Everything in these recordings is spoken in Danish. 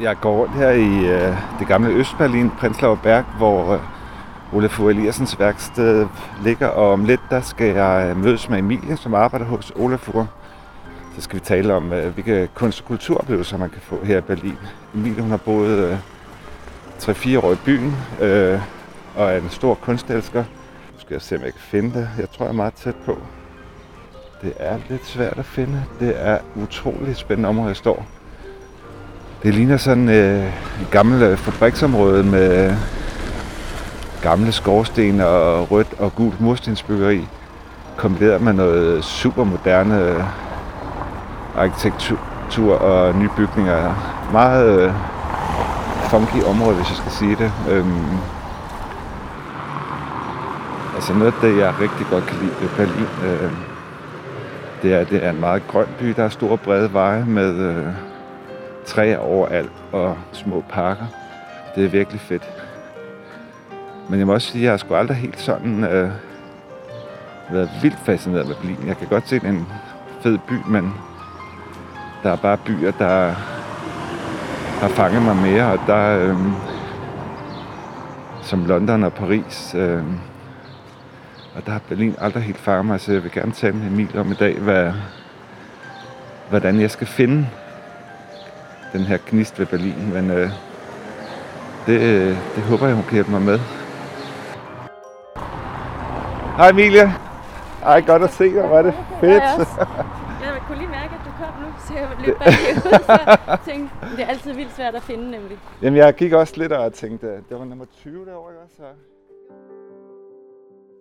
Jeg går rundt her i øh, det gamle Østberlin, Prenzlauer Berg, hvor øh, Olaf Eliassens værksted ligger, og om lidt der skal jeg øh, mødes med Emilie, som arbejder hos Olaf Så skal vi tale om, øh, hvilke kunst- og kulturoplevelser man kan få her i Berlin. Emilie hun har boet øh, 3-4 år i byen, øh, og er en stor kunstelsker. Nu skal jeg se, om jeg kan finde det. Jeg tror, jeg er meget tæt på. Det er lidt svært at finde. Det er utroligt spændende område, jeg står. Det ligner sådan øh, et gammelt øh, fabriksområde med øh, gamle skorsten og rødt og gult murstensbyggeri, kombineret med noget supermoderne øh, arkitektur og nye bygninger. Meget øh, funky område, hvis jeg skal sige det. Øhm, altså noget af det, jeg rigtig godt kan lide ved Berlin, øh, det er, det er en meget grøn by. Der er store brede veje med øh, træer overalt og små parker. Det er virkelig fedt. Men jeg må også sige, at jeg har sgu aldrig helt sådan øh, været vildt fascineret med Berlin. Jeg kan godt se, at det er en fed by, men der er bare byer, der har fanget mig mere, og der øh, som London og Paris. Øh, og der har Berlin aldrig helt fanget mig, så jeg vil gerne tale med Emil om i dag, hvad, hvordan jeg skal finde den her gnist ved Berlin. Men øh, det, det håber jeg, hun kan hjælpe mig med. Hej Emilie. Ej, godt at se dig. Hvor er det fedt. Jeg kunne lige mærke, at du kom nu, så jeg løb bagud. Så jeg tænkte, det er altid vildt svært at finde, nemlig. Jamen, jeg gik også lidt og tænkte, det var nummer 20 derovre, ikke også?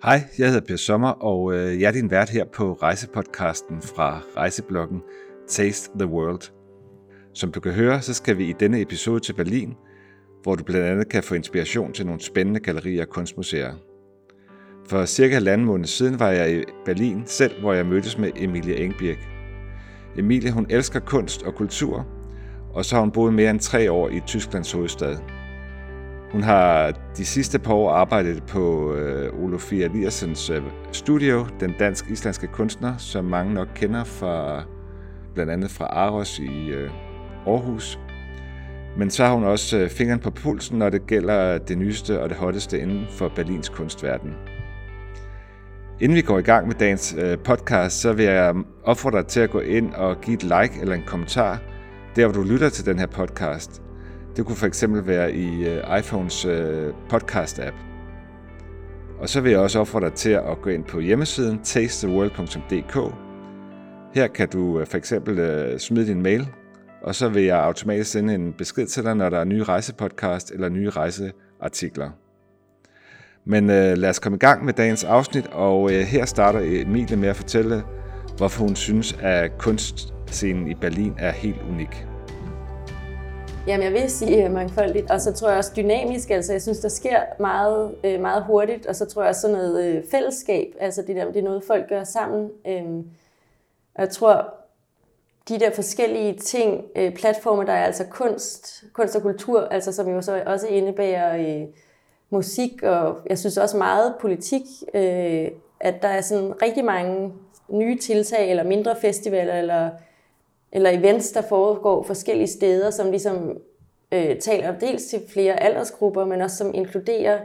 Hej, jeg hedder Per Sommer, og øh, jeg er din vært her på rejsepodcasten fra rejsebloggen Taste the World. Som du kan høre, så skal vi i denne episode til Berlin, hvor du blandt andet kan få inspiration til nogle spændende gallerier og kunstmuseer. For cirka halvanden måned siden var jeg i Berlin selv, hvor jeg mødtes med Emilie Engbirk. Emilie hun elsker kunst og kultur, og så har hun boet mere end tre år i Tysklands hovedstad. Hun har de sidste par år arbejdet på øh, Olofia Eliassens øh, studio, den dansk-islandske kunstner, som mange nok kender fra blandt andet fra Aros i øh, Aarhus. Men så har hun også øh, fingeren på pulsen, når det gælder det nyeste og det hotteste inden for Berlins kunstverden. Inden vi går i gang med dagens øh, podcast, så vil jeg opfordre dig til at gå ind og give et like eller en kommentar, der hvor du lytter til den her podcast. Det kunne for eksempel være i øh, iPhones podcast-app. Og så vil jeg også opfordre dig til at gå ind på hjemmesiden tastetheworld.dk. Her kan du for eksempel smide din mail, og så vil jeg automatisk sende en besked til dig, når der er nye rejsepodcast eller nye rejseartikler. Men øh, lad os komme i gang med dagens afsnit, og øh, her starter Emilie med at fortælle, hvorfor hun synes, at kunstscenen i Berlin er helt unik. Jamen, jeg vil sige øh, mangfoldigt, og så tror jeg også dynamisk. Altså, jeg synes, der sker meget, øh, meget hurtigt, og så tror jeg også sådan noget øh, fællesskab. Altså, det, der, det er noget, folk gør sammen. Og jeg tror, de der forskellige ting, øh, platforme, der er altså kunst, kunst og kultur, altså, som jo så også indebærer øh, musik, og jeg synes også meget politik, øh, at der er sådan rigtig mange nye tiltag, eller mindre festivaler, eller, eller events, der foregår forskellige steder, som ligesom øh, taler dels til flere aldersgrupper, men også som inkluderer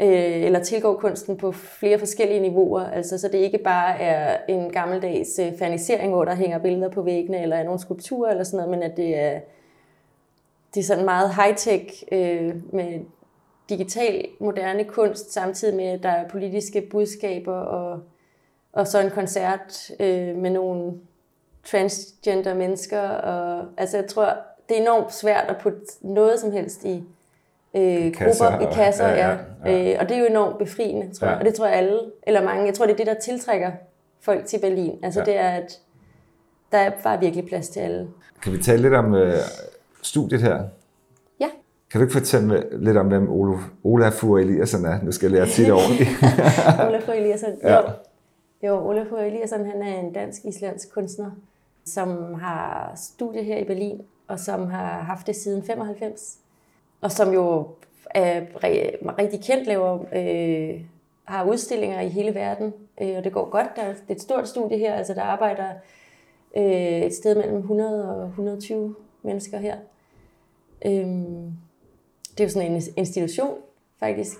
øh, eller tilgår kunsten på flere forskellige niveauer. Altså, så det ikke bare er en gammeldags øh, fanisering, hvor der hænger billeder på væggene, eller er nogle skulpturer eller sådan noget, men at det er, det er sådan meget high-tech øh, med digital moderne kunst, samtidig med, at der er politiske budskaber, og, og så en koncert øh, med nogle transgender mennesker. Og, altså jeg tror, det er enormt svært at putte noget som helst i øh, kasser, grupper, i kasser. Ja, ja, ja. Øh, og det er jo enormt befriende, tror jeg. Og det tror jeg alle, eller mange, jeg tror, det er det, der tiltrækker folk til Berlin. Altså ja. det er, at der er bare virkelig plads til alle. Kan vi tale lidt om øh, studiet her? Kan du ikke fortælle lidt om, hvem Olaf, Olafur Eliasson er? Nu skal jeg lære det ordentligt. Olafur Eliasson, ja. jo. Jo, Olafur Eliasson, han er en dansk-islandsk kunstner, som har studie her i Berlin, og som har haft det siden 95. Og som jo er rigtig kendt, laver, øh, har udstillinger i hele verden, øh, og det går godt. Der det er et stort studie her, altså der arbejder øh, et sted mellem 100 og 120 mennesker her. Øh, det er jo sådan en institution, faktisk.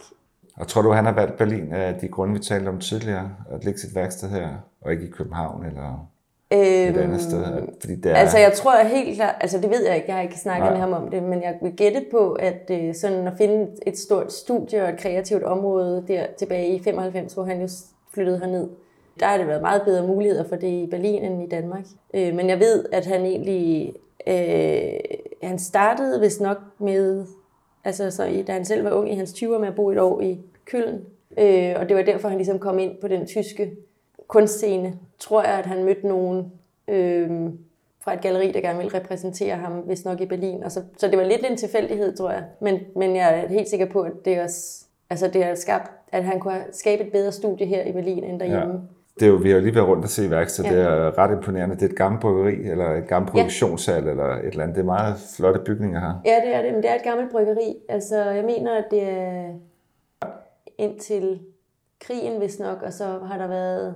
Og tror du, han har valgt Berlin af de grunde, vi talte om tidligere, at lægge sit værksted her, og ikke i København eller et andet sted? Fordi det er... Altså jeg tror helt klart, altså det ved jeg ikke, jeg har ikke snakket Nej. med ham om det, men jeg vil gætte på, at øh, sådan at finde et stort studie og et kreativt område der tilbage i 95, hvor han jo flyttede herned, der har det været meget bedre muligheder for det i Berlin end i Danmark. Øh, men jeg ved, at han egentlig, øh, han startede vist nok med, altså så, da han selv var ung i hans 20'er med at bo et år i Køln, øh, og det var derfor, han ligesom kom ind på den tyske kunstscene, tror jeg, at han mødte nogen øh, fra et galeri, der gerne ville repræsentere ham, hvis nok i Berlin. Og så, så det var lidt en tilfældighed, tror jeg. Men, men jeg er helt sikker på, at det også, altså det har skabt, at han kunne skabe et bedre studie her i Berlin end derhjemme. Ja. Det er jo, vi har jo lige været rundt og se værksted. Ja. Det er ret imponerende. Det er et gammelt bryggeri, eller et gammelt produktionssal, ja. eller et eller andet. Det er meget flotte bygninger her. Ja, det er det. Men det er et gammelt bryggeri. Altså, jeg mener, at det er indtil krigen, hvis nok, og så har der været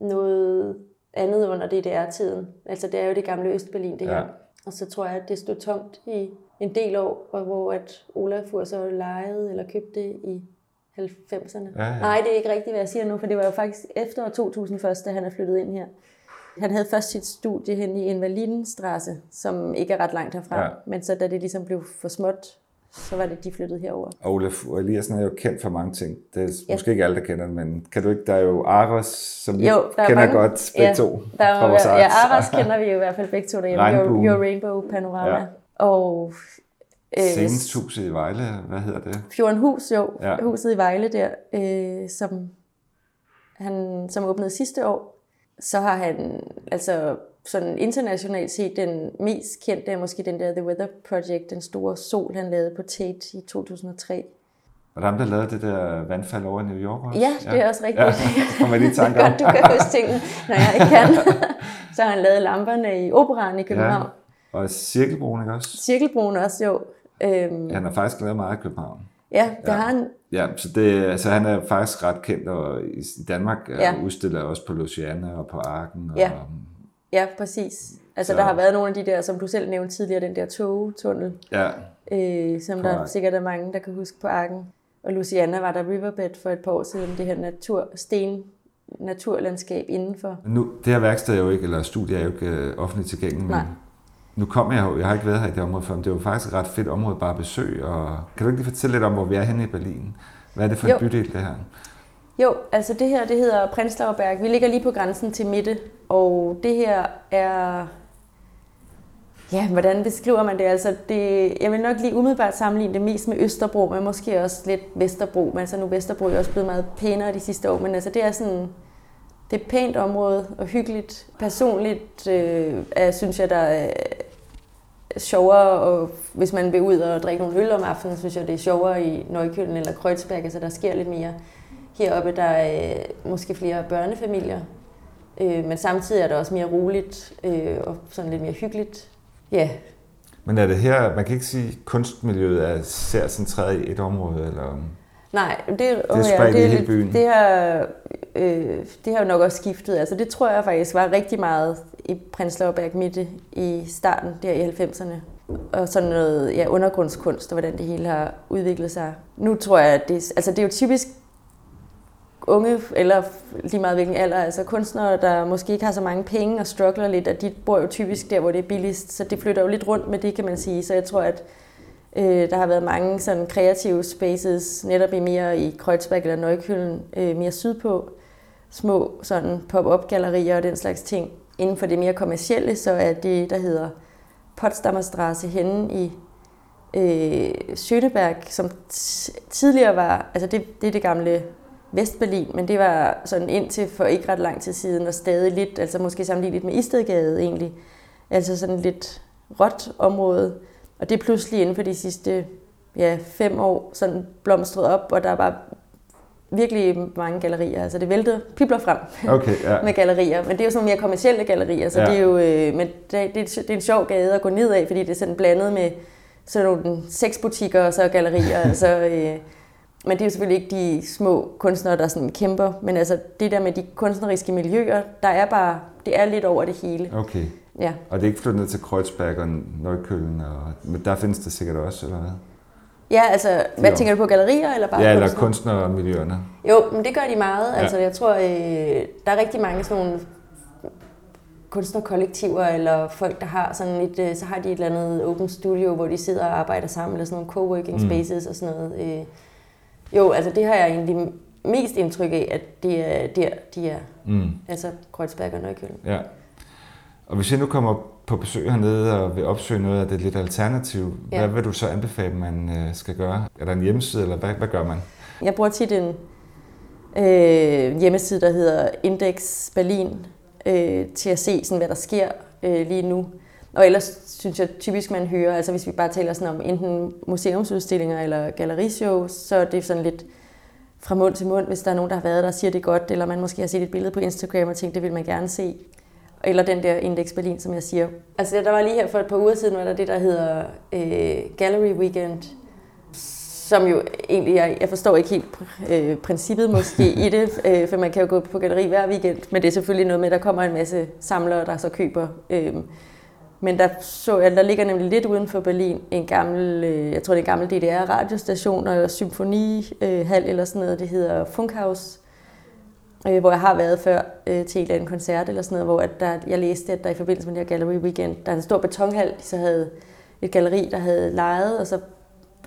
noget andet under DDR-tiden. Altså det er jo det gamle Østberlin, det ja. her. Og så tror jeg, at det stod tomt i en del år, og hvor at Olafur så lejede eller købte i 90'erne. Ja, ja. Nej, det er ikke rigtigt, hvad jeg siger nu, for det var jo faktisk efter år 2000 først, da han er flyttet ind her. Han havde først sit studie hen i Invalidenstrasse, som ikke er ret langt herfra. Ja. Men så da det ligesom blev for småt, så var det, de flyttede herover. Og Olaf Eliassen er jo kendt for mange ting. Det er ja. måske ikke alle, der kender den, men kan du ikke, der er jo Aros, som vi jo, kender mange, godt begge ja, to der er, fra vores Ja, Aros kender vi jo i hvert fald begge to derhjemme. Rainbow. Your, Your Rainbow Panorama. Ja. Og øh, Senest i Vejle, hvad hedder det? Fjordenhus, jo. Ja. Huset i Vejle der, øh, som, han, som åbnede sidste år. Så har han altså sådan internationalt set den mest kendte er måske den der The Weather Project, den store sol, han lavede på Tate i 2003. Og der er der lavede det der vandfald over i New York også? Ja, det er også rigtigt. Ja, det kommer lige tanke om. du kan huske tingene, når jeg ikke kan. så har han lavet lamperne i operan i København. Ja. Og Cirkelbroen, ikke også? Cirkelbroen også, jo. Øhm, han har faktisk lavet meget i København. Ja, det ja. har han. Ja, så, det, altså, han er faktisk ret kendt, og i Danmark ja. udstiller også på Luciana og på Arken. Og, ja. Ja, præcis. Altså, så. der har været nogle af de der, som du selv nævnte tidligere, den der togtunnel, ja. øh, som der sikkert er mange, der kan huske på Arken. Og Luciana var der riverbed for et par år siden, det her natur, sten naturlandskab indenfor. Nu, det her værksted er jo ikke, eller studie er jo ikke øh, offentligt tilgængeligt, Nej. nu kommer jeg jo, jeg har ikke været her i det område før, men det er jo faktisk et ret fedt område bare at besøge, og kan du ikke lige fortælle lidt om, hvor vi er henne i Berlin? Hvad er det for jo. et bydel, det her? Jo, altså det her, det hedder Prenzlauer Vi ligger lige på grænsen til Mitte, og det her er... Ja, hvordan beskriver man det? Altså det, jeg vil nok lige umiddelbart sammenligne det mest med Østerbro, men måske også lidt Vesterbro. Men altså nu Vesterbro er også blevet meget pænere de sidste år, men altså det er sådan... Det er et pænt område og hyggeligt. Personligt øh, er, synes jeg, der er sjovere, og hvis man vil ud og drikke nogle øl om aftenen, synes jeg, det er sjovere i Nøjkølen eller Kreuzberg, altså der sker lidt mere. Heroppe der er øh, måske flere børnefamilier, øh, men samtidig er det også mere roligt øh, og sådan lidt mere hyggeligt. Ja. Men er det her, man kan ikke sige, at kunstmiljøet er særligt centreret i et område? Eller? Nej, det, det er spredt ja, det, i hele byen. Det har, øh, det har jo nok også skiftet. Altså, det tror jeg faktisk var rigtig meget i Prenzlauer Berg Mitte i starten, der i 90'erne. Og sådan noget ja, undergrundskunst, og hvordan det hele har udviklet sig. Nu tror jeg, at det, altså det er jo typisk unge, eller lige meget hvilken alder, altså kunstnere, der måske ikke har så mange penge og struggler lidt, at de bor jo typisk der, hvor det er billigst, så det flytter jo lidt rundt med det, kan man sige. Så jeg tror, at øh, der har været mange sådan kreative spaces, netop i mere i Kreuzberg eller Nøjkølen, øh, mere sydpå, små sådan pop-up gallerier og den slags ting. Inden for det mere kommercielle, så er det, der hedder Potsdamer Straße henne i øh, Schöneberg, som tidligere var, altså det, det er det gamle Vestberlin, men det var sådan indtil for ikke ret lang tid siden, og stadig lidt, altså måske sammenlignet med Istedgade egentlig, altså sådan lidt råt område, og det er pludselig inden for de sidste ja, fem år sådan blomstret op, og der var virkelig mange gallerier. Altså det vælter, pibler frem okay, ja. med gallerier. Men det er jo sådan mere kommersielle gallerier, så ja. det er jo øh, men det, det, det, er en sjov gade at gå ned af, fordi det er sådan blandet med sådan nogle sexbutikker og så gallerier. altså, øh, men det er jo selvfølgelig ikke de små kunstnere, der sådan kæmper, men altså det der med de kunstneriske miljøer, der er bare, det er lidt over det hele. Okay. Ja. Og det er ikke flyttet ned til Kreuzberg og Neukölln, og, men der findes det sikkert også, eller hvad? Ja, altså, hvad Jo. tænker du på, gallerier eller bare Ja, eller kunstnermiljøerne. Jo, men det gør de meget. Ja. Altså, jeg tror, øh, der er rigtig mange sådan nogle kunstnerkollektiver, eller folk, der har sådan et, øh, så har de et eller andet open studio, hvor de sidder og arbejder sammen, eller sådan nogle coworking Mm. spaces og sådan noget. Øh, jo, altså det har jeg egentlig mest indtryk af, at det er der, de er. Mm. Altså Kreuzberg og Neukölln. Ja. Og hvis jeg nu kommer på besøg hernede og vil opsøge noget af det lidt alternativ, Ja. hvad vil du så anbefale, man øh, skal gøre? Er der en hjemmeside, eller hvad, hvad gør man? Jeg bruger tit en øh, hjemmeside, der hedder Index Berlin, øh, til at se, sådan, hvad der sker øh, lige nu. Og ellers synes jeg typisk, man hører, altså hvis vi bare taler sådan om enten museumsudstillinger eller gallerishows, så er det sådan lidt fra mund til mund, hvis der er nogen, der har været der og siger det godt, eller man måske har set et billede på Instagram og tænkt, det vil man gerne se. Eller den der Index Berlin, som jeg siger. Altså der var lige her for et par uger siden, var der det, der hedder øh, Gallery Weekend, som jo egentlig, jeg, jeg forstår ikke helt øh, princippet måske i det, øh, for man kan jo gå på galleri hver weekend, men det er selvfølgelig noget med, at der kommer en masse samlere, der så køber. Øh, men der så jeg, der ligger nemlig lidt uden for Berlin en gammel, øh, jeg tror det er en gammel DDR-radiostation og symfonihal øh, eller sådan noget, det hedder Funkhaus, øh, hvor jeg har været før øh, til en eller anden koncert eller sådan noget, hvor at der, jeg læste, at der i forbindelse med det her Gallery Weekend, der er en stor betonhal, de så havde et galleri, der havde lejet, og så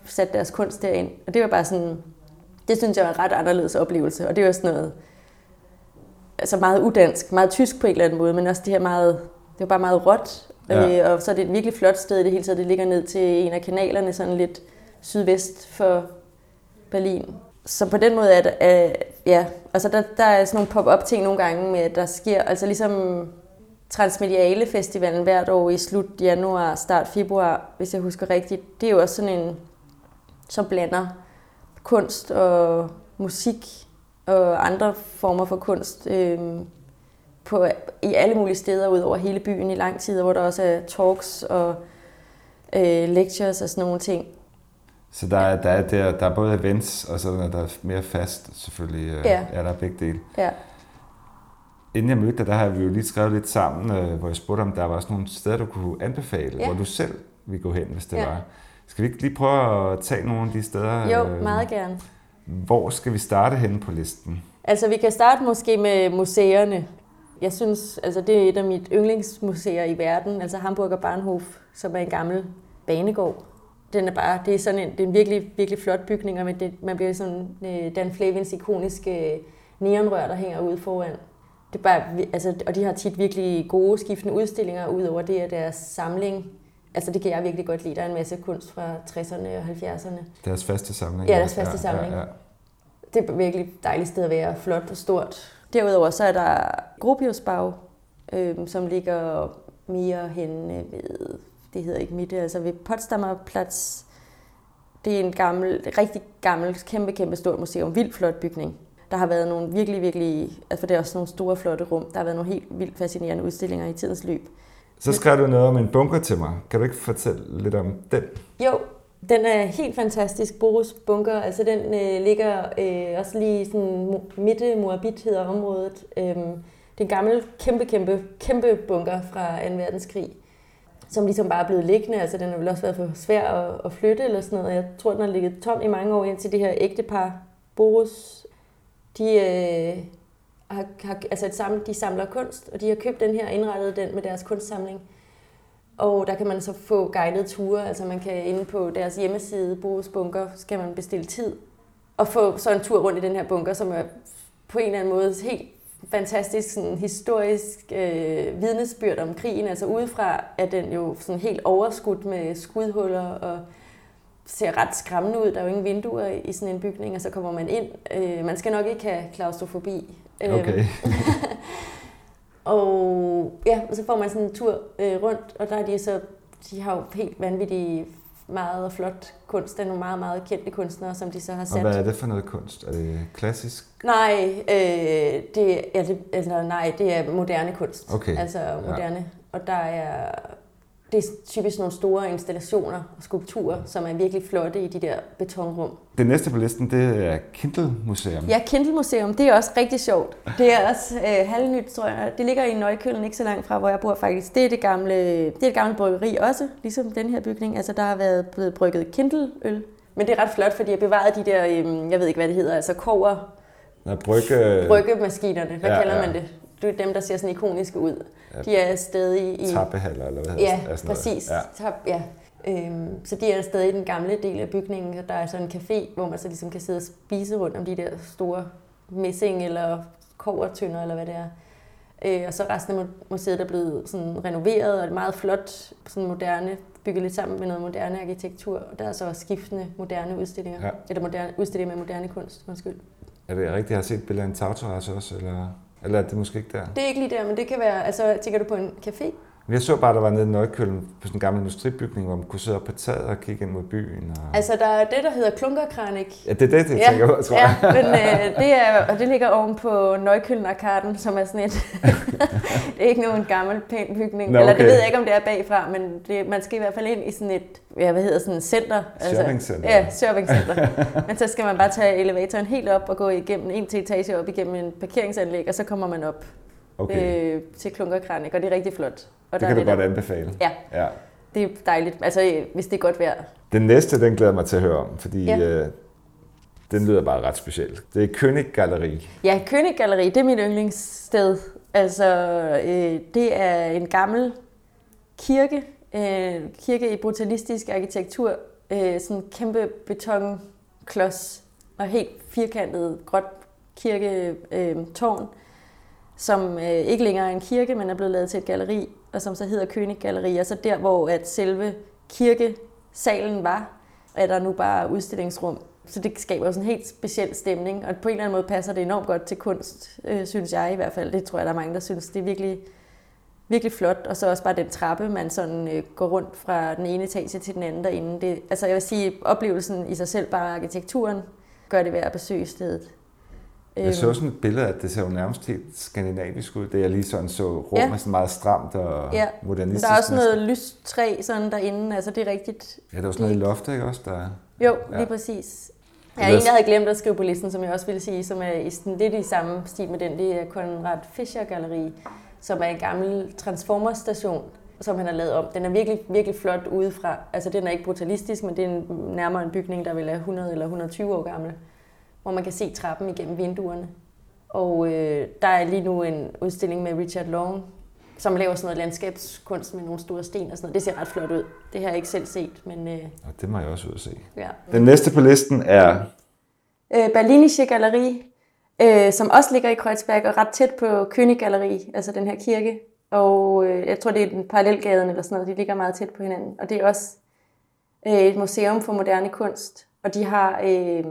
sat deres kunst derind. Og det var bare sådan, det synes jeg var en ret anderledes oplevelse, og det var sådan noget, altså meget udansk, meget tysk på en eller anden måde, men også det her meget, det var bare meget råt, Ja. øh, og så er det et virkelig flot sted i det hele taget, det ligger ned til en af kanalerne, sådan lidt sydvest for Berlin. Så på den måde er det, øh, ja, altså der, der er sådan nogle pop-up ting nogle gange med, at der sker, altså ligesom Transmediale Festivalen hvert år i slut januar, start februar, hvis jeg husker rigtigt, det er jo også sådan en, som blander kunst og musik og andre former for kunst øh, på, i alle mulige steder ud over hele byen i lang tid, hvor der også er talks og øh, lectures og sådan nogle ting. Så der er, der er, der, der er både events, og så er der mere fast selvfølgelig. øh, Ja. ja der er begge dele. Ja. Inden jeg mødte dig, der har vi jo lige skrevet lidt sammen, øh, hvor jeg spurgte, om der var også nogle steder, du kunne anbefale, Ja. hvor du selv ville gå hen, hvis det Ja. var. Skal vi ikke lige prøve at tage nogle af de steder? Jo, øh, meget gerne. Hvor skal vi starte henne på listen? Altså, vi kan starte måske med museerne. Jeg synes, altså det er et af mit yndlingsmuseer i verden, altså Hamburger Bahnhof, som er en gammel banegård. Den er bare, det er sådan en, det er en virkelig, virkelig flot bygning, og det, man bliver sådan øh, Dan Flavins ikoniske neonrør, der hænger ude foran. Det er bare, altså, og de har tit virkelig gode skiftende udstillinger, ud over det af deres samling. Altså det kan jeg virkelig godt lide. Der er en masse kunst fra 60'erne og 70'erne. Deres faste samling? Ja, deres faste samling. Ja, ja. Det er virkelig dejligt sted at være, flot og stort. Derudover så er der Gropiusbau, øh, som ligger mere henne ved, det hedder ikke Mitte, altså ved Potsdamer Platz. Det er en gammel, rigtig gammel, kæmpe, kæmpe stort museum, vildt flot bygning. Der har været nogle virkelig, virkelig, altså det er også nogle store, flotte rum. Der har været nogle helt vildt fascinerende udstillinger i tidens løb. Så skrev du noget om en bunker til mig. Kan du ikke fortælle lidt om den? Jo, den er helt fantastisk. Boris Bunker, altså den øh, ligger øh, også lige sådan midt midte Moabit hedder området. Øhm, det er en gammel, kæmpe, kæmpe, kæmpe bunker fra 2. verdenskrig, som ligesom bare er blevet liggende. Altså den har vel også været for svær at, at flytte eller sådan noget. Jeg tror, den har ligget tom i mange år indtil det her ægtepar, Boris, de, øh, har, har, altså et samle, de samler kunst, og de har købt den her og indrettet den med deres kunstsamling. Og der kan man så få guidede ture, altså man kan inde på deres hjemmeside, Boris Bunker, skal man bestille tid og få så en tur rundt i den her bunker, som er på en eller anden måde helt fantastisk sådan historisk øh, vidnesbyrd om krigen. Altså udefra er den jo sådan helt overskudt med skudhuller og ser ret skræmmende ud. Der er jo ingen vinduer i sådan en bygning, og så kommer man ind. Øh, man skal nok ikke have klaustrofobi. Øhm, Okay. og ja, og så får man sådan en tur øh, rundt, og der er de så, de har jo helt vanvittige meget og flot kunst. Der er nogle meget, meget kendte kunstnere, som de så har Og sat. hvad er det for noget kunst? Er det klassisk? Nej, øh, det, ja, det, eller, nej, det er moderne kunst. Okay, Altså moderne. Og der er det er typisk nogle store installationer og skulpturer, som er virkelig flotte i de der betonrum. Det næste på listen, det er Kindle Museum. Ja, Kindle Museum, det er også rigtig sjovt. Det er også øh, halvnyt, tror jeg. Det ligger i Nøjkøllen, ikke så langt fra, hvor jeg bor faktisk. Det er det gamle, det er det gamle bryggeri også, ligesom den her bygning. Altså, der har været blevet brygget Kindle-øl. Men det er ret flot, fordi jeg bevarede de der, øh, jeg ved ikke, hvad det hedder, altså kover, Nå, brygge... bryggemaskinerne. Hvad Ja, ja, kalder ja. man det? Det er dem, der ser sådan ikoniske ud. De er stadig i... Tappehaller, eller hvad Ja, hedder sådan noget. præcis. Ja. Ja. Øhm, så de er stadig i den gamle del af bygningen, og der er så en café, hvor man så ligesom kan sidde og spise rundt om de der store messing eller kovertønder, eller hvad det er. Øh, og så resten af mu- museet er blevet sådan renoveret, og det er meget flot, sådan moderne, bygget lidt sammen med noget moderne arkitektur. Og der er så skiftende moderne udstillinger, Ja. ja. eller moderne, udstillinger med moderne kunst, undskyld. Er det rigtigt, jeg har set et billede af en tagterrasse også, eller, eller er det måske ikke der? Det er ikke lige der, men det kan være, altså tænker du på en café? Men Jeg så bare, der var nede i Nøjkøllen på sådan en gammel industribygning, hvor man kunne sidde op på taget og kigge ind mod byen. Og... Altså der er det, der hedder Klunkerkranik, Ja, det er det, jeg tænker på, tror ja, jeg. men øh, det, er, og det ligger oven på Nøjkøllen Arkaden, som er sådan et... det er ikke nogen gammel, pæn bygning. Nå, Eller det okay. ved jeg ikke, om det er bagfra, men det, man skal i hvert fald ind i sådan et, ja, hvad hedder sådan et center. Shoppingcenter. Ja, shoppingcenter. men så skal man bare tage elevatoren helt op og gå igennem en til etage op igennem en parkeringsanlæg, og så kommer man op Okay, øh, til Klunkerkranik, og det er rigtig flot. Og det kan du godt anbefale. Ja, Ja. det er dejligt. Altså, hvis det er godt vejr. Den næste, den glæder mig til at høre om, fordi Ja. øh, den lyder bare ret specielt. Det er König Galleri. Ja, König Galleri, det er mit yndlingssted. Altså, øh, det er en gammel kirke, øh, kirke i brutalistisk arkitektur, øh, sådan en kæmpe betonklods og helt firkantet gråt kirketårn, øh, tårn, som øh, ikke længere er en kirke, men er blevet lavet til et galleri, og som så hedder König Galleri. Og så der, hvor at selve kirkesalen var, er der nu bare udstillingsrum. Så det skaber jo sådan en helt speciel stemning, og på en eller anden måde passer det enormt godt til kunst, øh, synes jeg i hvert fald. Det tror jeg, der er mange, der synes. Det er virkelig, virkelig flot. Og så også bare den trappe, man sådan øh, går rundt fra den ene etage til den anden derinde. Det, altså jeg vil sige, oplevelsen i sig selv, bare arkitekturen, gør det værd at besøge stedet. Jeg så sådan et billede, at det ser jo nærmest helt skandinavisk ud. Det jeg lige sådan så rum Ja. er sådan meget stramt og Ja, modernistisk. der er også noget lyst træ sådan derinde, altså det er rigtigt. Ja, der er også noget i loftet, ikke også? Der... Jo, Ja. lige præcis. Jeg er Lad en, jeg havde glemt at skrive på listen, som jeg også ville sige, som er i sådan lidt i samme stil med den. Det er Konrad Fischer Galleri, som er en gammel transformerstation, som han har lavet om. Den er virkelig, virkelig flot udefra. Altså, den er ikke brutalistisk, men det er en, nærmere en bygning, der vil er 100 eller 120 år gammel, hvor man kan se trappen igennem vinduerne. Og øh, der er lige nu en udstilling med Richard Long, som laver sådan noget landskabskunst med nogle store sten og sådan noget. Det ser ret flot ud. Det har jeg ikke selv set, men øh, Og det må jeg også ud at se. ja. Den næste på listen er... øh, Berlinische Galleri, øh, som også ligger i Kreuzberg og ret tæt på König Galleri, altså den her kirke. Og øh, jeg tror, det er den parallelgaden eller sådan noget, de ligger meget tæt på hinanden. Og det er også øh, et museum for moderne kunst. Og de har øh,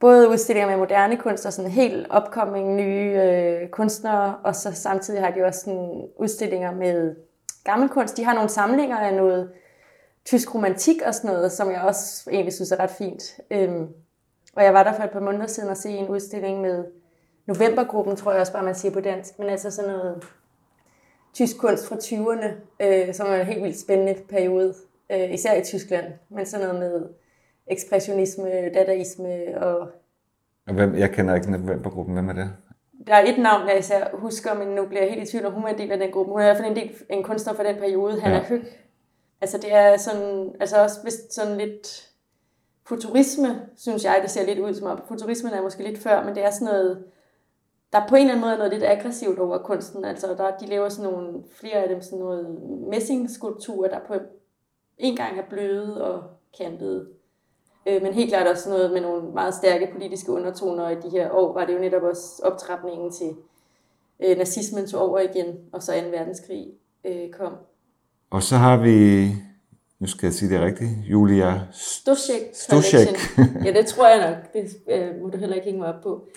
både udstillinger med moderne kunst og sådan helt opkommende nye øh, kunstnere, og så samtidig har de også sådan udstillinger med gammel kunst. De har nogle samlinger af noget tysk romantik og sådan noget, som jeg også egentlig synes er ret fint. Øhm, og jeg var der for et par måneder siden og se en udstilling med Novembergruppen, tror jeg også bare, man siger på dansk, men altså sådan noget tysk kunst fra 20'erne, øh, som er en helt vildt spændende periode, øh, især i Tyskland, men sådan noget med ekspressionisme, dadaisme og Og Hvem, jeg kender ikke Novembergruppen. Hvem er det? der er et navn, jeg især husker, men nu bliver jeg helt i tvivl, om hun er en del af den gruppe. Hun er i hvert fald en, del, en kunstner fra den periode. Han Ja. er høg. Altså det er sådan, altså også vist sådan lidt futurisme, synes jeg, det ser lidt ud som om. Futurismen er måske lidt før, men det er sådan noget, der på en eller anden måde er noget lidt aggressivt over kunsten. Altså der, de laver sådan nogle, flere af dem sådan noget messingskulpturer, der på en gang er bløde og kantede. Øh, men helt klart også noget med nogle meget stærke politiske undertoner. Og i de her år var det jo netop også optrapningen til øh, nazismen tog over igen, og så 2. verdenskrig øh, kom. Og så har vi... Nu skal jeg sige det rigtigt. Julia Stoschek. Collection. ja, det tror jeg nok. Det øh, må du heller ikke hænge mig op på.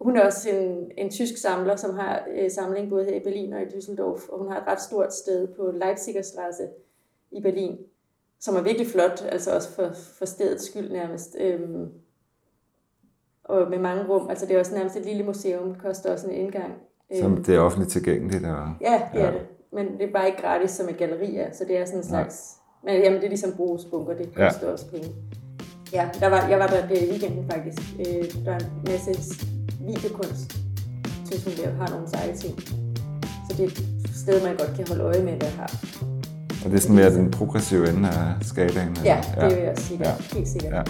Hun er også en, en tysk samler, som har øh, samling både her i Berlin og i Düsseldorf, og hun har et ret stort sted på Leipziger Straße i Berlin, som er virkelig flot, altså også for, for stedets skyld nærmest. Øhm, og med mange rum, altså det er også nærmest et lille museum, det koster også en indgang. som Øhm, det er offentligt tilgængeligt. Og... Ja, det Ja. er det. men det er bare ikke gratis, som et galleri er, så det er sådan en slags... Men jamen, det er ligesom brugsbunker, det koster ja. også penge. Ja, der var, jeg var der det i weekenden faktisk. Øh, der er en masse videokunst. Jeg synes, hun har nogle seje ting. Så det er et sted, man godt kan holde øje med, hvad har. Og det er sådan mere den progressive ende af skalaen? Ja, eller? det vil jeg sige. Ja. Ja. Helt sikkert. Ja.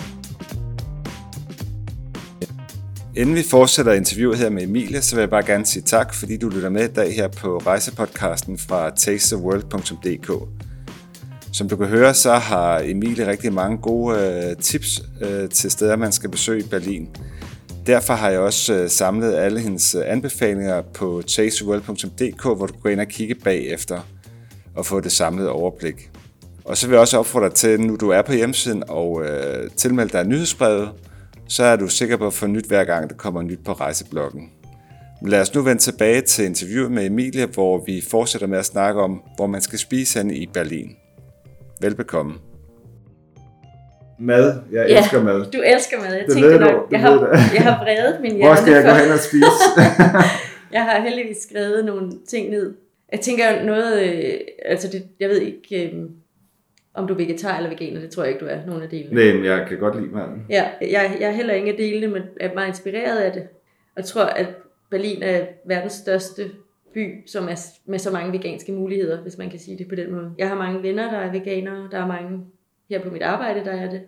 Inden vi fortsætter interviewet her med Emilie, så vil jeg bare gerne sige tak, fordi du lytter med i dag her på rejsepodcasten fra tastetheworld.dk. Som du kan høre, så har Emilie rigtig mange gode øh, tips øh, til steder, man skal besøge i Berlin. Derfor har jeg også øh, samlet alle hendes anbefalinger på tastetheworld.dk, hvor du kan gå ind og kigge bagefter og få det samlede overblik. Og så vil jeg også opfordre dig til, nu du er på hjemmesiden og øh, tilmelde dig nyhedsbrevet, så er du sikker på at få nyt hver gang, der kommer nyt på rejsebloggen. Men lad os nu vende tilbage til interviewet med Emilie, hvor vi fortsætter med at snakke om, hvor man skal spise i Berlin. Velbekomme. Mad. Jeg Ja. elsker mad. Du elsker mad. Jeg Det tænkte du, nok, det jeg har, jeg har vredet min hjerne Hvor skal jeg gå hen og spise? Jeg har heldigvis skrevet nogle ting ned. Jeg tænker noget, øh, altså det, jeg ved ikke, øh, om du er vegetar eller veganer, det tror jeg ikke, du er, nogen af delene. Nej, men jeg kan godt lide maden. Ja, jeg, jeg er heller ingen af delene, men er meget inspireret af det. Og jeg tror, at Berlin er verdens største by, som er med så mange veganske muligheder, hvis man kan sige det på den måde. Jeg har mange venner, der er veganere, der er mange her på mit arbejde, der er det.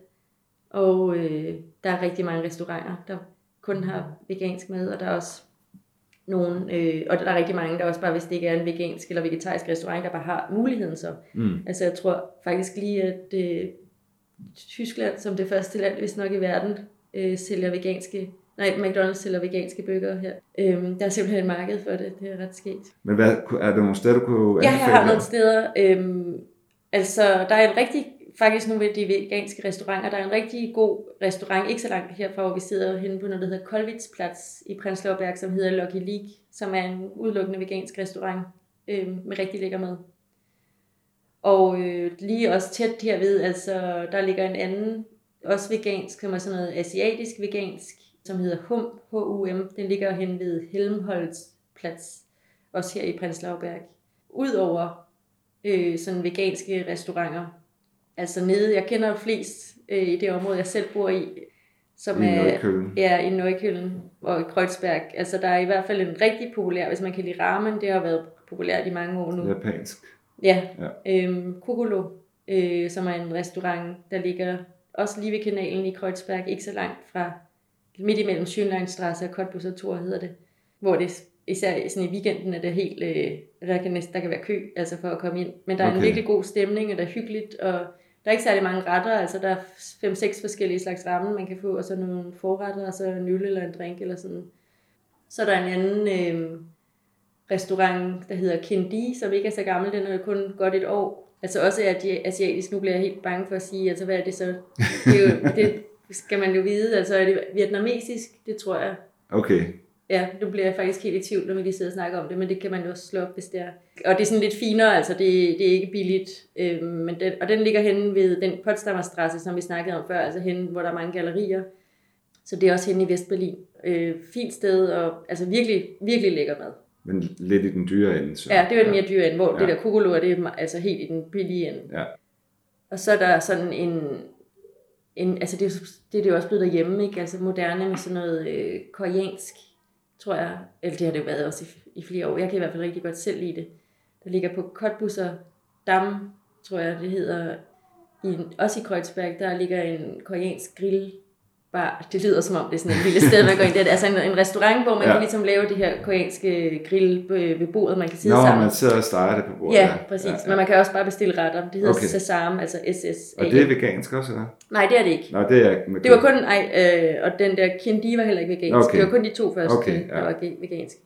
Og øh, der er rigtig mange restauranter, der kun har vegansk mad, og der er også nogen, øh, og der er rigtig mange, der også bare, hvis det ikke er en vegansk eller vegetarisk restaurant, der bare har muligheden så. Mm. Altså jeg tror faktisk lige, at øh, Tyskland som det første land, hvis nok i verden, øh, sælger veganske, nej, McDonald's sælger veganske bøger her. Øhm, der er simpelthen et marked for det, det er ret sket. Men hvad, er der nogle steder, du kunne Ja, jeg anbefale? har nogle steder, øhm, altså der er en rigtig, faktisk nogle af de veganske restauranter, der er en rigtig god restaurant, ikke så langt herfra, hvor vi sidder henne på noget, der hedder Kolvitsplads i Prenzlauer Berg, som hedder Lucky League, som er en udelukkende vegansk restaurant øh, med rigtig lækker mad. Og øh, lige også tæt herved, altså der ligger en anden, også vegansk, som er sådan noget asiatisk vegansk, som hedder HUM, H-U-M. Den ligger hen ved Helmholtzplads, også her i Prenzlauer Berg. Udover øh, sådan veganske restauranter, altså nede, jeg kender jo flest øh, i det område, jeg selv bor i, som I er ja, i Neukölln og i Kreuzberg. Altså der er i hvert fald en rigtig populær, hvis man kan lide ramen, det har været populært i mange år nu. Japansk. Ja, Ja. øhm, Kokolo, øh, som er en restaurant, der ligger også lige ved kanalen i Kreuzberg, ikke så langt fra, midt imellem Schönleinstrasse og Cottbusser Tor hedder det, hvor det især sådan i weekenden er det helt, øh, der, kan næsten, der kan være kø altså for at komme ind, men der er okay. en virkelig god stemning, og der er hyggeligt, og der er ikke særlig mange retter, altså der er 5-6 forskellige slags ramen, man kan få, og så nogle forretter, og så en øl eller en drink eller sådan. Så er der en anden øh, restaurant, der hedder Kindi, som ikke er så gammel, den er kun godt et år. Altså også er de asiatisk, nu bliver jeg helt bange for at sige, altså hvad er det så? Det, er jo, det skal man jo vide, altså er det vietnamesisk, det tror jeg. Okay. Ja, nu bliver jeg faktisk helt i tvivl, når vi lige sidder og snakker om det, men det kan man jo også slå op, hvis det er. Og det er sådan lidt finere, altså det, det er ikke billigt. Øhm, men den, og den ligger henne ved den Potsdamer Straße, som vi snakkede om før, altså henne, hvor der er mange gallerier. Så det er også henne i Vestberlin. Øh, fint sted, og altså virkelig, virkelig lækker mad. Men lidt i den dyre ende. Så. Ja, det er den mere dyre ende, hvor Ja. ja. det der kugolo det er altså helt i den billige ende. Ja. Og så er der sådan en, en altså det det er det jo også blevet derhjemme, ikke? Altså moderne med sådan noget øh, koreansk, tror jeg. Eller det har det jo været også i, i flere år. Jeg kan i hvert fald rigtig godt selv lide det. Der ligger på Kotbusser Dam, tror jeg det hedder, i, også i Kreuzberg, der ligger en koreansk grill bar. Det lyder som om, det er sådan et lille sted, man går ind. Det er altså en, en restaurant, hvor man Ja. kan ligesom lave det her koreanske grill ved, bordet, man kan sidde Nå, sammen. man sidder og steger det på bordet. Ja, præcis. Ja, ja. Men man kan også bare bestille retter. Det hedder Okay. Sesam, altså SS. Og det er vegansk også, eller? Nej, det er det ikke. Nå, det er med Det var kun, ej, øh, og den der Kindi var heller ikke vegansk. Okay. Det var kun de to første, Okay, ja. der var veganske.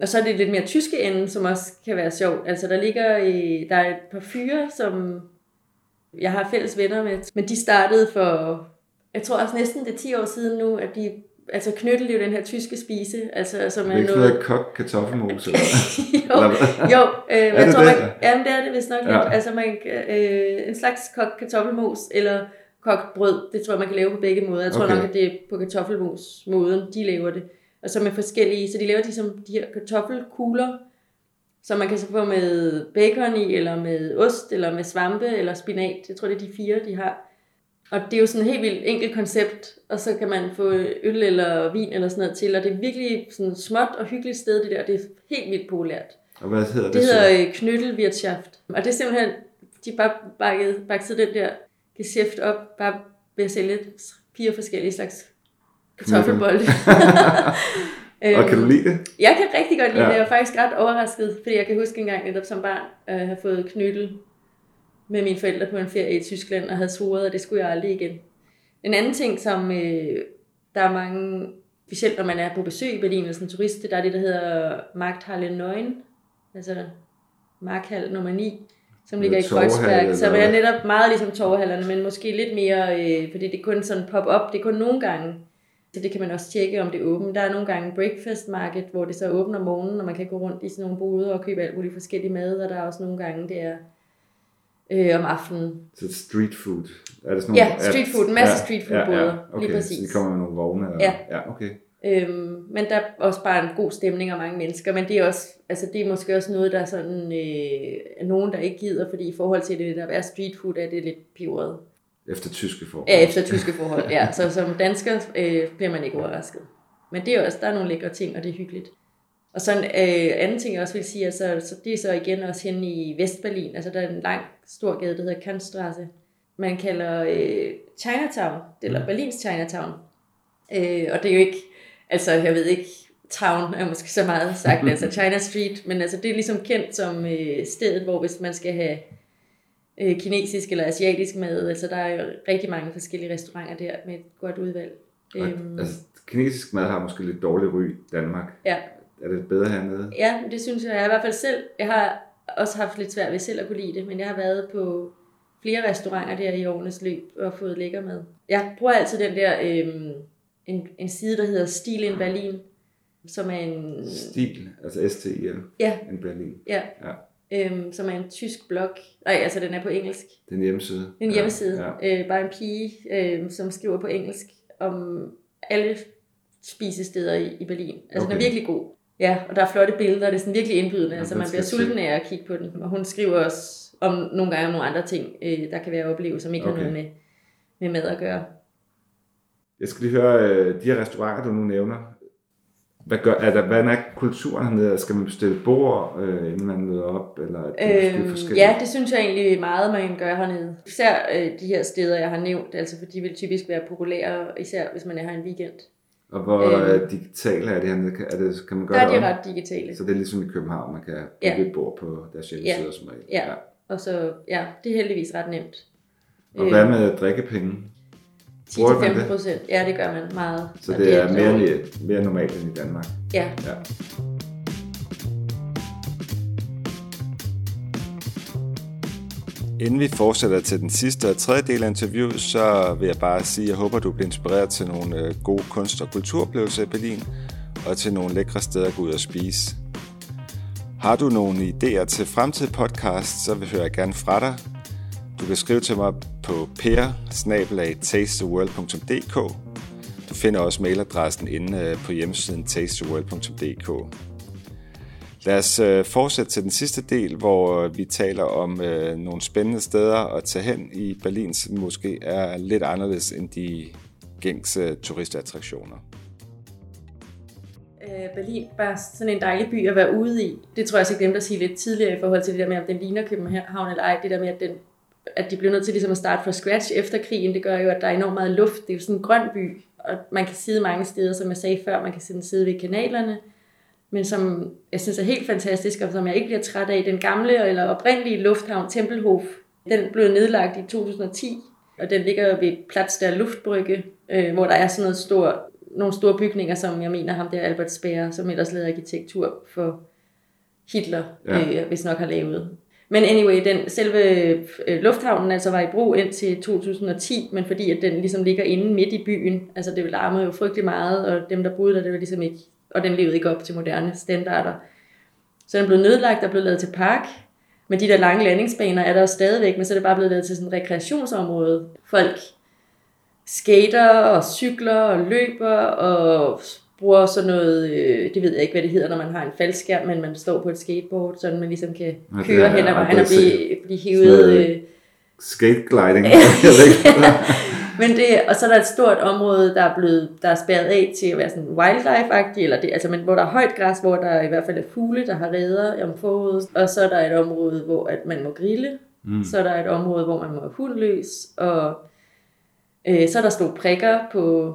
Og så er det lidt mere tyske ende, som også kan være sjovt. Altså der ligger, i, der er et par fyre, som jeg har fælles venner med, men de startede for, jeg tror også næsten det er 10 år siden nu, at de altså knyttel jo den her tyske spise, altså som Det er er ikke sådan noget... noget kok kartoffelmos, eller? jo, jo øh, jeg det tror, det? man, jamen det er det vist nok Ja. lidt. Altså man, øh, en slags kogt kartoffelmos, eller kogt brød, det tror jeg, man kan lave på begge måder. Jeg tror okay. nok, at det er på kartoffelmos-måden, de laver det. Og så med forskellige, så de laver de som de her kartoffelkugler, som man kan så få med bacon i, eller med ost, eller med svampe, eller spinat. Jeg tror, det er de fire, de har. Og det er jo sådan et helt vildt enkelt koncept, og så kan man få øl eller vin eller sådan noget til, og det er virkelig sådan småt og hyggeligt sted, det der. Det er helt vildt populært. Og hvad hedder det? Det hedder øh, Knyttelwirtschaft. Og det er simpelthen, de bare bakket, bakket den der geschæft op, bare ved at sælge fire forskellige slags kartoffelbolde. og kan du lide det? Jeg kan rigtig godt lide ja. det. Jeg var faktisk ret overrasket, fordi jeg kan huske engang netop som barn at have fået knyttel med mine forældre på en ferie i Tyskland, og havde svoret, at det skulle jeg aldrig igen. En anden ting, som øh, der er mange, specielt når man er på besøg i Berlin som turist, der er det, der hedder Markthalle 9, altså Markhal nummer 9, som ligger i Kreuzberg, som er netop meget ligesom torvehallerne, men måske lidt mere, øh, fordi det er kun sådan pop-up, det er kun nogle gange. Så det kan man også tjekke, om det er åbent. Der er nogle gange breakfast market, hvor det så åbner om morgenen, og man kan gå rundt i sådan nogle boder og købe alt muligt forskellige mad, og der er også nogle gange, det er øh, om aftenen. Så street food? Er det sådan nogle, ja, street food. En masse ja, street food. Ja, ja, okay. Lige præcis. Så de kommer med nogle vogne? Eller? Ja. ja okay. Øhm, men der er også bare en god stemning og mange mennesker, men det er også, altså det er måske også noget, der er sådan, øh, nogen, der ikke gider, fordi i forhold til det, der er street food, er det lidt piberet. Efter tyske forhold. Ja, efter tyske forhold, ja. Så som dansker øh, bliver man ikke overrasket. Men det er også, der er nogle lækre ting, og det er hyggeligt. Og så en øh, anden ting, jeg også vil sige, altså, så det er så igen også hen i Vestberlin. Altså der er en lang, stor gade, der hedder Kantstrasse. Man kalder øh, Chinatown, eller mm. Berlins Chinatown. Øh, og det er jo ikke, altså jeg ved ikke, town er måske så meget sagt, altså China Street, men altså det er ligesom kendt som øh, stedet, hvor hvis man skal have øh, kinesisk eller asiatisk mad, altså der er jo rigtig mange forskellige restauranter der med et godt udvalg. Øhm, altså, kinesisk mad har måske lidt dårlig ry i Danmark. Ja, er det bedre hernede? Ja, det synes jeg. Jeg i hvert fald selv. Jeg har også haft lidt svært ved selv at kunne lide det, men jeg har været på flere restauranter der i årenes løb og fået lækker mad. Jeg bruger altid den der, øhm, en, en side, der hedder Stil in Berlin, som er en... Stil, altså S-T-I-L. Ja. In Berlin. Ja. ja. Øhm, som er en tysk blog. Nej, altså den er på engelsk. Den hjemmeside. Den hjemmeside. Ja, ja. Øh, bare en pige, øh, som skriver på engelsk om alle spisesteder i, i Berlin. Altså okay. den er virkelig god. Ja, og der er flotte billeder, det er sådan virkelig indbydende, ja, altså man bliver sulten af at kigge på den. Og hun skriver også om nogle gange om nogle andre ting, øh, der kan være oplevelser, som ikke okay. har noget med, med mad at gøre. Jeg skal lige høre, øh, de her restauranter, du nu nævner, hvad, gør, er der, hvad er kulturen hernede? Skal man bestille bord, øh, inden man møder op? Eller er det øhm, ja, det synes jeg egentlig meget, man gør hernede. Især øh, de her steder, jeg har nævnt, altså for de vil typisk være populære, især hvis man er her en weekend. Og hvor øhm, digitale er det her? Er det, kan man gøre der er de ret digitale. Så det er ligesom i København, man kan booke ja. et bord på deres hjemmeside ja. som regel. Ja. ja, og så, ja, det er heldigvis ret nemt. Og hvad med drikkepenge? 10-15 procent, ja det gør man meget. Så det, det er, er mere, mere normalt end i Danmark? Ja. ja. Inden vi fortsætter til den sidste og tredje del af interviewet, så vil jeg bare sige, at jeg håber, du bliver inspireret til nogle øh, gode kunst- og kulturoplevelser i Berlin, og til nogle lækre steder at gå ud og spise. Har du nogle idéer til fremtidige podcast, så vil jeg gerne fra dig. Du kan skrive til mig på per Du finder også mailadressen inde øh, på hjemmesiden tastetheworld.dk. Lad os øh, fortsætte til den sidste del, hvor øh, vi taler om øh, nogle spændende steder at tage hen i Berlin, som måske er lidt anderledes end de gængse øh, turistattraktioner. Øh, Berlin var sådan en dejlig by at være ude i. Det tror jeg også, jeg glemte at sige lidt tidligere i forhold til det der med, om den ligner København eller ej. Det der med, at, den, at de blev nødt til ligesom at starte fra scratch efter krigen, det gør jo, at der er enormt meget luft. Det er jo sådan en grøn by, og man kan sidde mange steder, som jeg sagde før. Man kan sidde ved kanalerne, men som jeg synes er helt fantastisk, og som jeg ikke bliver træt af. Den gamle eller oprindelige lufthavn Tempelhof, den blev nedlagt i 2010, og den ligger ved Plads der Luftbrygge, øh, hvor der er sådan noget stor, nogle store bygninger, som jeg mener ham der Albert Speer, som ellers lavede arkitektur for Hitler, ja. øh, hvis nok har lavet. Men anyway, den selve øh, lufthavnen altså var i brug indtil 2010, men fordi at den ligesom ligger inde midt i byen, altså det larmede jo frygtelig meget, og dem der boede der, det var ligesom ikke og den levede ikke op til moderne standarder. Så den blev nedlagt og blev lavet til park, men de der lange landingsbaner er der stadigvæk, men så er det bare blevet lavet til sådan et rekreationsområde. Folk skater og cykler og løber og bruger sådan noget, øh, det ved jeg ikke, hvad det hedder, når man har en faldskærm, men man står på et skateboard, så man ligesom kan Ja, køre har hen ad vejen og blive, blive hivet. Sådan Øh, Skate gliding. Jeg ved ikke. Men det, og så er der et stort område, der er blevet der er spærret af til at være sådan wildlife-agtigt, eller det, altså, men hvor der er højt græs, hvor der i hvert fald er fugle, der har redder om foråret, og så er der et område, hvor at man må grille, mm. så er der et område, hvor man må have hund løs, og øh, så er der stået prikker på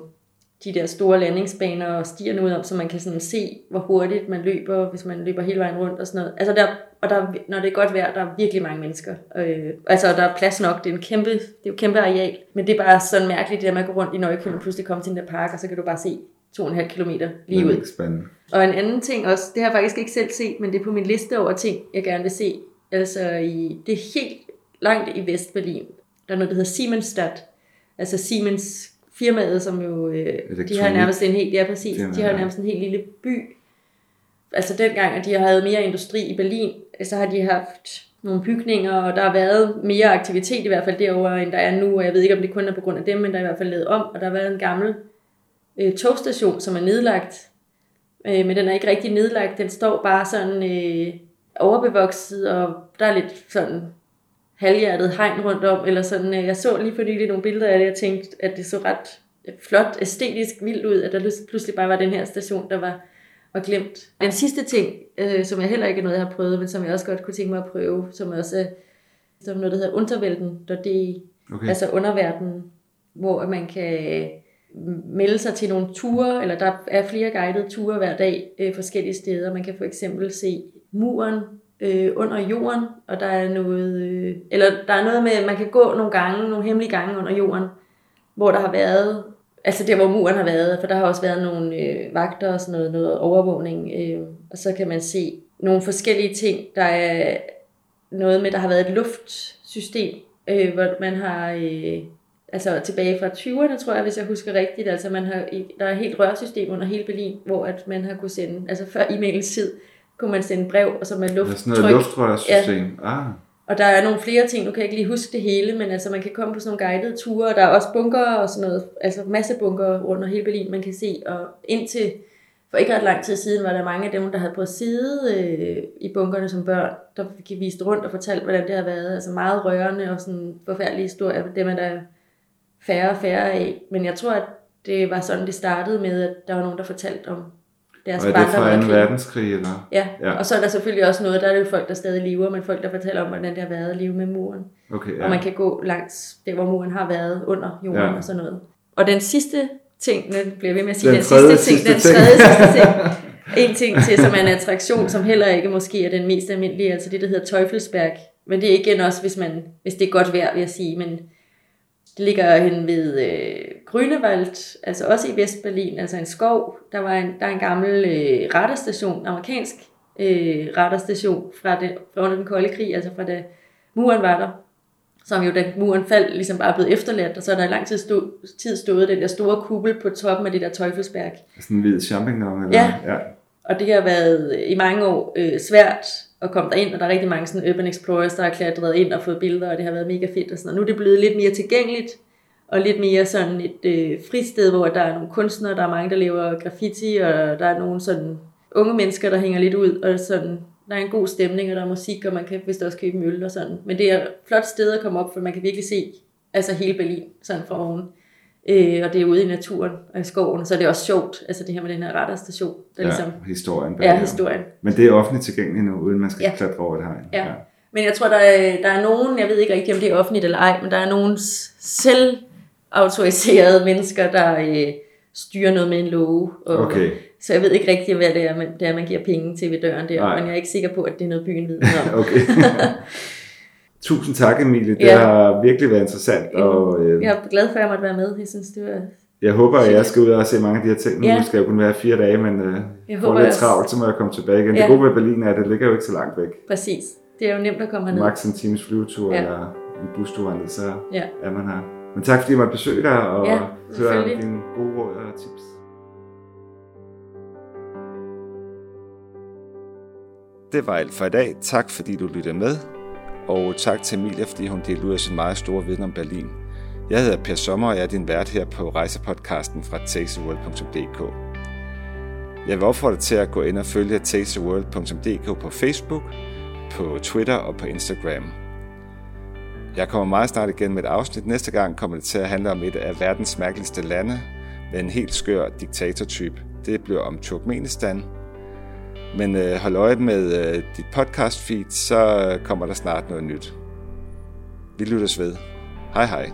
de der store landingsbaner og stierne ud om, så man kan sådan se, hvor hurtigt man løber, hvis man løber hele vejen rundt og sådan noget. Altså der, og der, er- når det er godt vejr, der er virkelig mange mennesker. Øh, altså der er plads nok, det er, en kæmpe, det er jo kæmpe areal. Men det er bare sådan mærkeligt, det der med at gå rundt i Nøjkøen og pludselig komme til den der park, og så kan du bare se 2,5 kilometer lige ud. Spændende. Og en anden ting også, det har jeg faktisk ikke selv set, men det er på min liste over ting, jeg gerne vil se. Altså, i, det er helt langt i Vestberlin. Der er noget, der hedder Siemensstadt. Altså Siemens firmaet, som jo, øh, de har nærmest en helt, ja præcis, Firma, de har nærmest en helt lille by. Altså dengang, at de har havde mere industri i Berlin, så har de haft nogle bygninger, og der har været mere aktivitet i hvert fald derovre, end der er nu, og jeg ved ikke, om det kun er på grund af dem, men der er i hvert fald lavet om, og der har været en gammel øh, togstation, som er nedlagt, øh, men den er ikke rigtig nedlagt, den står bare sådan øh, overbevokset, og der er lidt sådan halvhjertet hegn rundt om, eller sådan, øh, jeg så lige for nylig nogle billeder af det, og tænkte, at det så ret flot, æstetisk vildt ud, at der pludselig bare var den her station, der var, var glemt. Den sidste ting, øh, som jeg heller ikke er noget, jeg har prøvet, men som jeg også godt kunne tænke mig at prøve, som også er som noget, der hedder Unterwelten.de, Okay. altså underverdenen, hvor man kan melde sig til nogle ture, eller der er flere guidede ture hver dag øh, forskellige steder. Man kan for eksempel se muren øh, under jorden, og der er noget, øh, eller der er noget med, at man kan gå nogle gange, nogle hemmelige gange under jorden, hvor der har været, altså der hvor muren har været, for der har også været nogle øh, vagter og sådan noget, noget overvågning, øh, og så kan man se nogle forskellige ting. Der er noget med, der har været et luftsystem, øh, hvor man har, øh, altså tilbage fra 20'erne, tror jeg, hvis jeg husker rigtigt, altså man har, der er et helt rørsystem under hele Berlin, hvor at man har kunne sende, altså før e-mailens tid, kunne man sende brev, og så med lufttryk. sådan noget luftrørssystem. Ah, Og der er nogle flere ting, nu kan jeg ikke lige huske det hele, men altså man kan komme på sådan nogle guidede ture, og der er også bunker og sådan noget, altså masse bunker rundt om hele Berlin, man kan se, og indtil for ikke ret lang tid siden var der mange af dem, der havde prøvet at sidde øh, i bunkerne som børn, der fik vist rundt og fortalt, hvordan det har været, altså meget rørende og sådan forfærdelige historier, dem er der færre og færre af, men jeg tror, at det var sådan, det startede med, at der var nogen, der fortalte om deres og er det fra barndom 2. og krig. verdenskrig, eller? Ja. Ja. og så er der selvfølgelig også noget, der er det jo folk, der stadig lever, men folk, der fortæller om, hvordan det har været at leve med muren. Okay, Ja. Og man kan gå langs der, hvor muren har været under jorden Ja. og sådan noget. Og den sidste ting, nu bliver ved med at sige, Den den, tredje sidste ting, sidste den ting. tredje sidste ting, en ting til, som er en attraktion, som heller ikke måske er den mest almindelige, altså det, der hedder Teufelsberg. Men det er igen også, hvis, man, hvis det er godt vejr, vil jeg sige, men det ligger hen ved øh, Grünewald, altså også i Vestberlin, altså en skov. Der, var en, der er en gammel øh, radarstation, amerikansk øh, radarstation fra, det, fra under den kolde krig, altså fra da muren var der. Som jo, da muren faldt, ligesom bare blevet efterladt, og så er der i lang tid, stod, tid stået den der store kuppel på toppen af det der Teufelsberg. Sådan en hvid champignon, eller? Ja. ja. Og det har været øh, i mange år øh, svært at komme derind, og der er rigtig mange sådan urban explorers, der har klatret ind og fået billeder, og det har været mega fedt og sådan og Nu er det blevet lidt mere tilgængeligt, og lidt mere sådan et øh, fristed, hvor der er nogle kunstnere, der er mange, der laver graffiti, og der er nogle sådan unge mennesker, der hænger lidt ud, og sådan, der er en god stemning, og der er musik, og man kan vist også købe en øl og sådan. Men det er et flot sted at komme op, for man kan virkelig se altså hele Berlin sådan fra oven. Øh, og det er ude i naturen og i skoven, så er det også sjovt, altså det her med den her radarstation, der ja. ja. ligesom historien. det. historien. Men det er offentligt tilgængeligt nu, uden man skal Ja. klatre over et hegn. Ja. Men jeg tror, der er, der er nogen, jeg ved ikke rigtig, om det er offentligt eller ej, men der er nogen selvautoriserede mennesker, der øh, styrer noget med en love. Og, Okay. Så jeg ved ikke rigtig, hvad det er, man, det er, man giver penge til ved døren der, Nej. men jeg er ikke sikker på, at det er noget, byen ved om. Okay. Tusind tak, Emilie. Det Ja. har virkelig været interessant, og øh, Jeg er glad for, at jeg måtte være med. Jeg synes, det var... jeg håber, at jeg skal ud og se mange af de her ting. Nu Ja. skal jeg kun være fire dage, men øh, Jeg håber lidt travlt, så må jeg komme tilbage igen. Ja. Det gode ved Berlin er, at det ligger jo ikke så langt væk. Præcis. Det er jo nemt at komme herned. Max en times flyvetur Ja. eller en bustur, ned, så Ja. er man her. Men tak fordi jeg måtte besøge dig og Ja, høre dine gode råd og tips. Det var alt for i dag. Tak fordi du lyttede med. Og tak til Emilia, fordi hun delte ud af sin meget store viden om Berlin. Jeg hedder Per Sommer, og jeg er din vært her på rejsepodcasten fra tasteworld.dk. Jeg vil opfordre dig til at gå ind og følge tasteworld.dk på Facebook, på Twitter og på Instagram. Jeg kommer meget snart igen med et afsnit. Næste gang kommer det til at handle om et af verdens mærkeligste lande med en helt skør diktatortype. Det bliver om Turkmenistan. Men øh, hold øje med øh, dit podcast feed, så kommer der snart noget nyt. Vi lyttes ved. Hej hej.